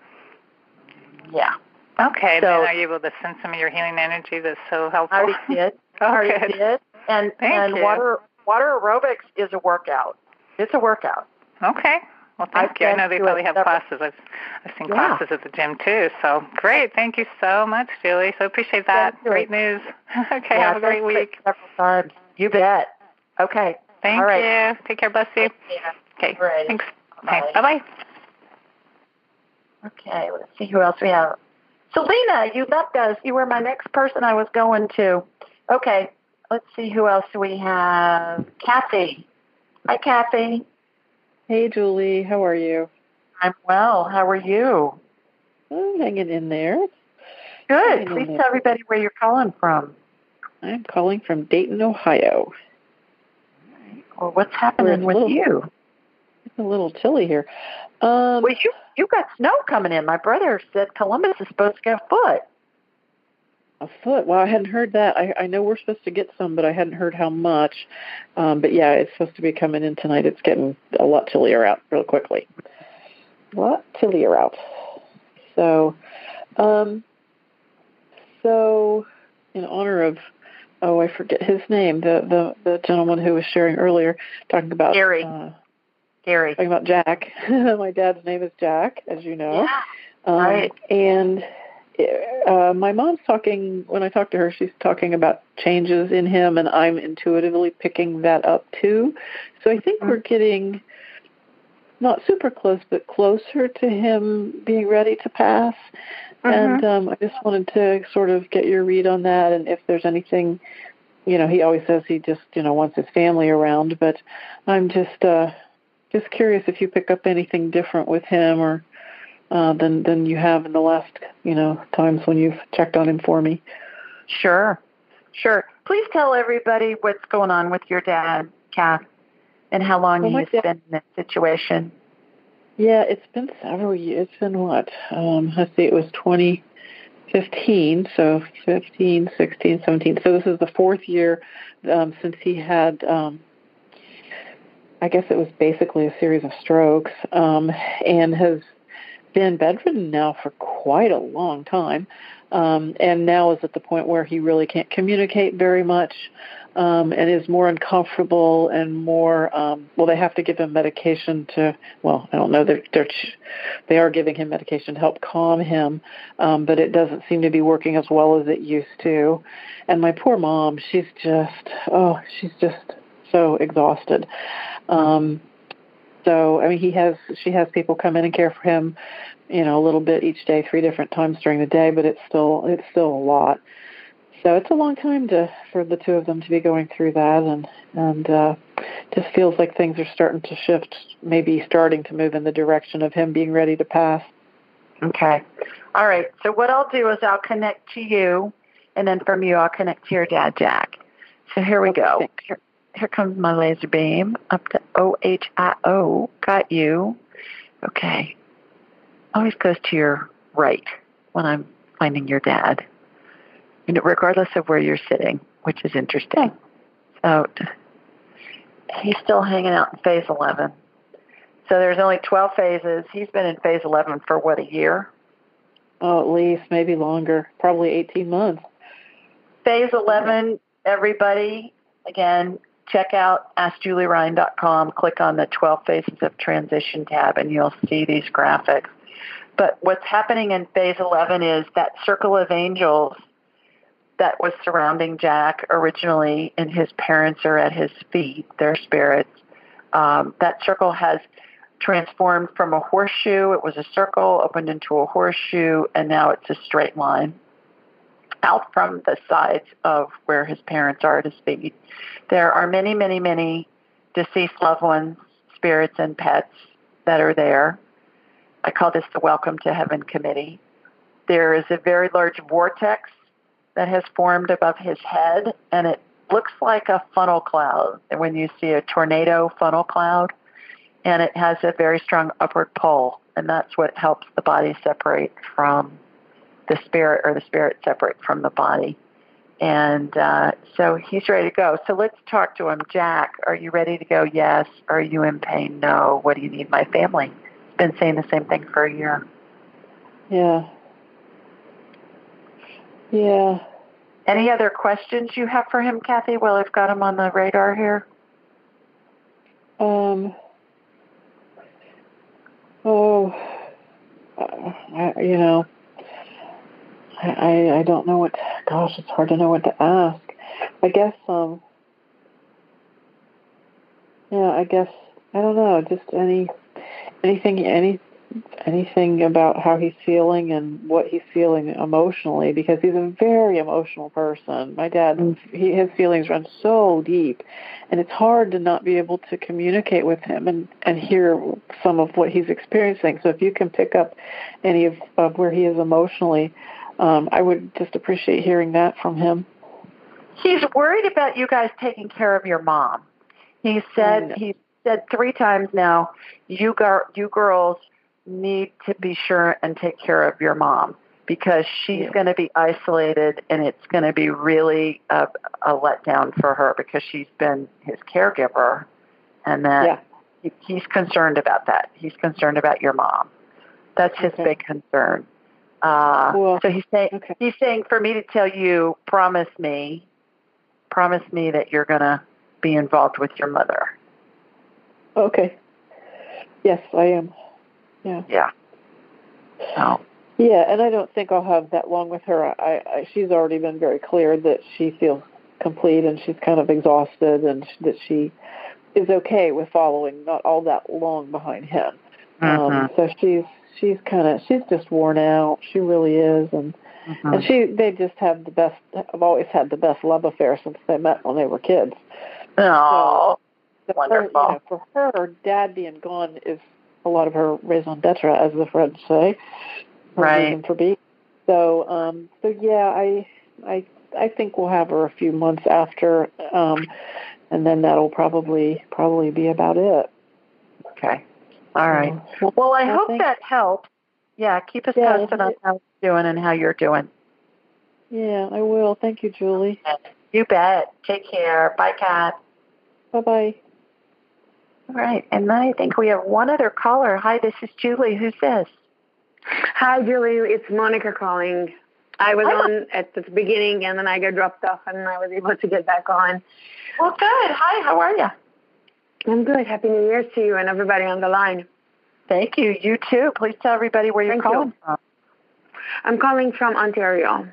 Yeah, Okay, So- then are you able to send some of your healing energy that's so helpful? I already [laughs] did. I already good. did. And Thank and you. water water aerobics is a workout. It's a workout. Okay. Well, I've thank you. I know they probably have several- classes. I've, I've seen Yeah. classes at the gym too. So great. Thank you so much, Julie. So appreciate that. Thank you. Great news. [laughs] okay. Yeah, have a great week. Several times. You bet. Okay. Thank All right. you. Take care. Bless you. Okay. All right. Thanks. Bye. Okay. Bye bye. Okay, let's see who else we have. Selena, you left us. You were my next person I was going to. Okay, let's see who else we have. Kathy. Hi, Kathy. Hey, Julie. How are you? I'm well. How are you? I'm hanging in there. Good. Hanging in Please there. tell everybody where you're calling from. I'm calling from Dayton, Ohio. Or what's happening with little- you? It's a little chilly here. Um, Well, you you got snow coming in. My brother said Columbus is supposed to get a foot. A foot. Wow, I hadn't heard that. I, I know we're supposed to get some, but I hadn't heard how much. Um, but yeah, it's supposed to be coming in tonight. It's getting a lot chillier out real quickly. A lot chillier out. So, um, so in honor of, oh, I forget his name, the the, the gentleman who was sharing earlier, talking about Gary. Uh, Gary. talking about Jack. [laughs] My dad's name is Jack, as you know. Yeah. Um, Right. And uh, my mom's talking, when I talk to her, she's talking about changes in him, and I'm intuitively picking that up too. So I think we're getting not super close, but closer to him being ready to pass. And um, I just wanted to sort of get your read on that, and if there's anything, you know, he always says he just, you know, wants his family around, but I'm just, uh, just curious if you pick up anything different with him or uh, than than you have in the last you know times when you've checked on him for me. Sure. Sure. Please tell everybody what's going on with your dad, Kath, and how long Well, he's dad- been in this situation. Yeah, it's been several years. It's been what? Um, let's see, it was 2015, so 15, 16, 17. So this is the fourth year um, since he had. Um, I guess it was basically a series of strokes, um, and has been bedridden now for quite a long time, um, and now is at the point where he really can't communicate very much, um, and is more uncomfortable and more. Um, well, they have to give him medication to. Well, I don't know. They're, they're they are giving him medication to help calm him, um, but it doesn't seem to be working as well as it used to. And my poor mom, she's just oh, she's just so exhausted. Um, so I mean, he has she has people come in and care for him, you know, a little bit each day, three different times during the day, but it's still it's still a lot. So it's a long time to for the two of them to be going through that, and and uh, just feels like things are starting to shift, maybe starting to move in the direction of him being ready to pass. Okay. All right. So what I'll do is I'll connect to you, and then from you I'll connect to your dad, Jack. So here we Okay, go. thanks. Here, comes my laser beam up to OHIO. Got you. Okay. Always goes to your right when I'm finding your dad, you know, regardless of where you're sitting, which is interesting. So he's still hanging out in phase 11. So there's only 12 phases. He's been in phase 11 for what, a year? Oh, at least maybe longer, probably 18 months. Phase 11, everybody, again, check out AskJulieRyan.com. Click on the 12 Phases of Transition tab, and you'll see these graphics. But what's happening in phase 11 is that circle of angels that was surrounding Jack originally, and his parents are at his feet, their spirits. Um, that circle has transformed from a horseshoe. It was a circle, opened into a horseshoe, and now it's a straight line out from the sides of where his parents are his feet. There are many, many, many deceased loved ones, spirits, and pets that are there. I call this the Welcome to Heaven Committee. There is a very large vortex that has formed above his head, and it looks like a funnel cloud when you see a tornado funnel cloud, and it has a very strong upward pull, and that's what helps the body separate from the spirit or the spirit separate from the body. And uh, so he's ready to go. So let's talk to him. Jack, are you ready to go? Yes. Are you in pain? No. What do you need? My family. Been saying the same thing for a year. Yeah. Yeah. Any other questions you have for him, Kathy? Well, I've got him on the radar here. Um. Oh, uh, I, you know, I I don't know what. Gosh, it's hard to know what to ask. I guess um. Yeah, I guess I don't know. Just any anything any anything about how he's feeling and what he's feeling emotionally because he's a very emotional person. My dad, mm-hmm. he, his feelings run so deep, and it's hard to not be able to communicate with him and and hear some of what he's experiencing. So if you can pick up any of, of where he is emotionally, um, I would just appreciate hearing that from him. He's worried about you guys taking care of your mom. He said he said three times now, you gar- you girls need to be sure and take care of your mom because she's yeah. going to be isolated and it's going to be really a, a letdown for her because she's been his caregiver and that yeah. he, he's concerned about that. He's concerned about your mom. That's his okay. big concern. Uh, cool. So he's saying okay. he's saying for me to tell you, promise me, promise me that you're going to be involved with your mother. Okay. Yes, I am. Yeah. Yeah. So. Yeah, and I don't think I'll have that long with her. I, I she's already been very clear that she feels complete and she's kind of exhausted and that she is okay with following not all that long behind him. Mm-hmm. Um, so she's she's kind of she's just worn out. She really is, and mm-hmm. and she they just have the best. Have always had the best love affair since they met when they were kids. Oh, so, wonderful! Her, you know, for her, dad being gone is a lot of her raison d'etre, as the French say. Right. For being. So, um, so yeah, I, I, I think we'll have her a few months after, um, and then that'll probably probably be about it. Okay. All right. Um, well, I hope that helps. Yeah, keep us yeah, posted on how you're doing and how you're doing. Yeah, I will. Thank you, Julie. You bet. Take care. Bye, Kat. Bye bye. All right. And then I think we have one other caller. Hi, this is Julie. Who's this? Hi, Julie. It's Monica calling. I was Hi. on at the beginning and then I got dropped off and I was able to get back on. Well, good. Hi, how are you? I'm good. Happy New Year to you and everybody on the line. Thank you. You too. Please tell everybody where you're calling you. from. I'm calling from Ontario.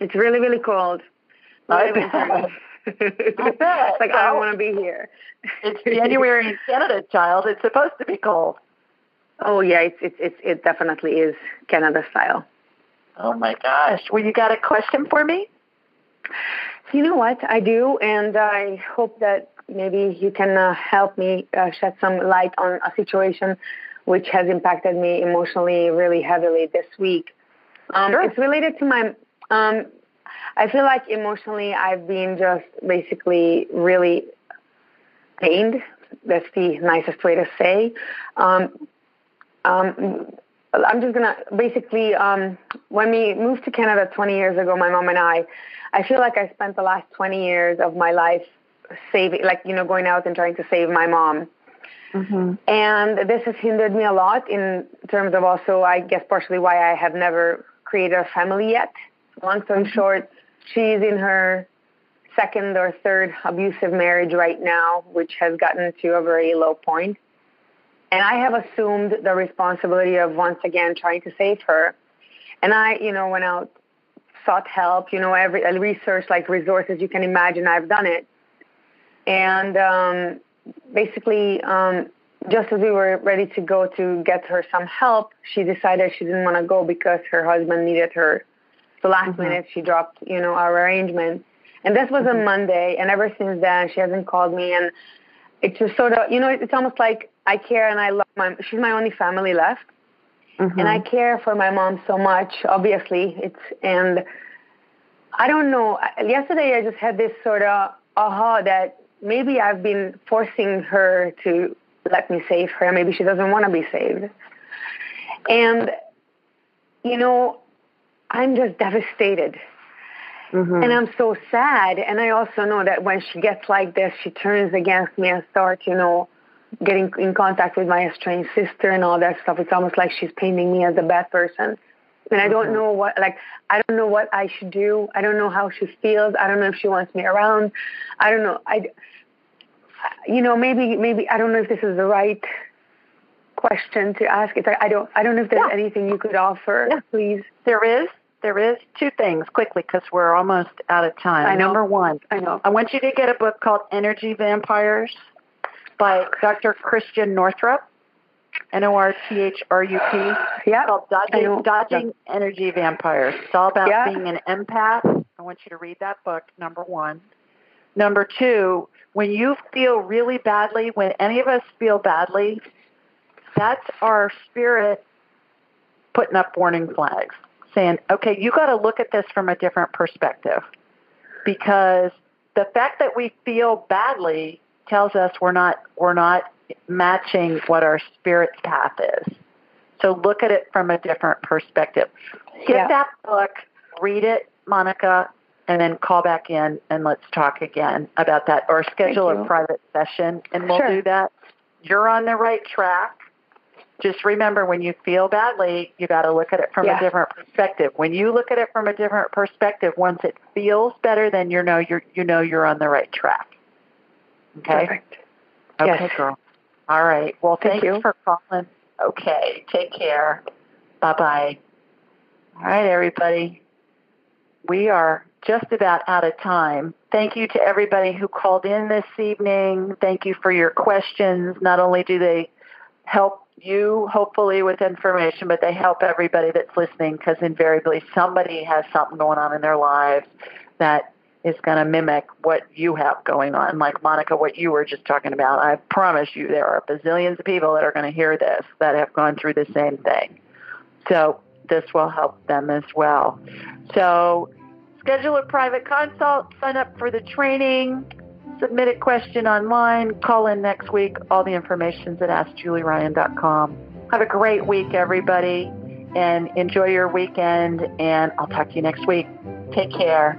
It's really, really cold. Really I I bet. [laughs] like, I don't want to be here. it's January in Canada, child. It's supposed to be cold. Oh yeah, it's it's it's it definitely is Canada style. Oh my gosh! Well, you got a question for me? You know what I do, and I hope that maybe you can uh, help me uh, shed some light on a situation which has impacted me emotionally really heavily this week. Um, sure. It's related to my um, I feel like emotionally I've been just basically really pained. That's the nicest way to say. Um, um, I'm just gonna basically um, when we moved to Canada 20 years ago, my mom and I, I feel like I spent the last 20 years of my life saving, like you know, going out and trying to save my mom. Mm-hmm. And this has hindered me a lot in terms of also, I guess, partially why I have never created a family yet. Long story mm-hmm. short, she's in her second or third abusive marriage right now, which has gotten to a very low point. and I have assumed the responsibility of once again trying to save her. And I, you know, went out, sought help, you know, every research like resources you can imagine. I've done it, and um, basically, um, just as we were ready to go to get her some help, she decided she didn't want to go because her husband needed her. So last mm-hmm. minute, she dropped, you know, our arrangement. And this was mm-hmm. a Monday, and ever since then, she hasn't called me. And it's just sort of, you know, it's almost like I care and I love my. She's my only family left, mm-hmm. and I care for my mom so much. Obviously, it's and I don't know. Yesterday, I just had this sort of aha that maybe I've been forcing her to let me save her. Maybe she doesn't want to be saved, and you know, I'm just devastated. Mm-hmm. And I'm so sad. And I also know that when she gets like this, she turns against me and starts, you know, getting in contact with my estranged sister and all that stuff. It's almost like she's painting me as a bad person. And I don't know what, like, I don't know what I should do. I don't know how she feels. I don't know if she wants me around. I don't know. I, you know, maybe, maybe, I don't know if this is the right question to ask. It's, I don't, I don't know if there's yeah. anything you could offer, yeah. please. There is there is two things quickly because we're almost out of time. I know. Number one, I know. I want you to get a book called Energy Vampires by Dr. Christiane Northrup. N O R T H R U P. Yeah. Called Dodging, Dodging Energy Vampires. It's all about yeah. being an empath. I want you to read that book, number one. Number two, when you feel really badly, when any of us feel badly, that's our spirit putting up warning flags saying, okay, you got to look at this from a different perspective because the fact that we feel badly tells us we're not we're not matching what our spirit's path is. So look at it from a different perspective. Get yeah. that book, read it, Monica, and then call back in and let's talk again about that or schedule a private session and we'll sure. do that. You're on the right track just remember when you feel badly, you got to look at it from yeah. a different perspective. When you look at it from a different perspective, once it feels better, then you know you're you know you're on the right track. Okay. Perfect. Okay, yes. girl. All right. Well, Thank thanks you. for calling. Okay. Take care. Bye bye. All right, everybody. We are just about out of time. Thank you to everybody who called in this evening. Thank you for your questions. Not only do they help you hopefully with information, but they help everybody that's listening because invariably somebody has something going on in their lives that is going to mimic what you have going on. Like Monica, what you were just talking about. I promise you there are bazillions of people that are going to hear this that have gone through the same thing. So this will help them as well. So schedule a private consult, sign up for the training submit a question online, call in next week. All the information's at AskJulieRyan.com. Have a great week, everybody, and enjoy your weekend. And I'll talk to you next week. Take care.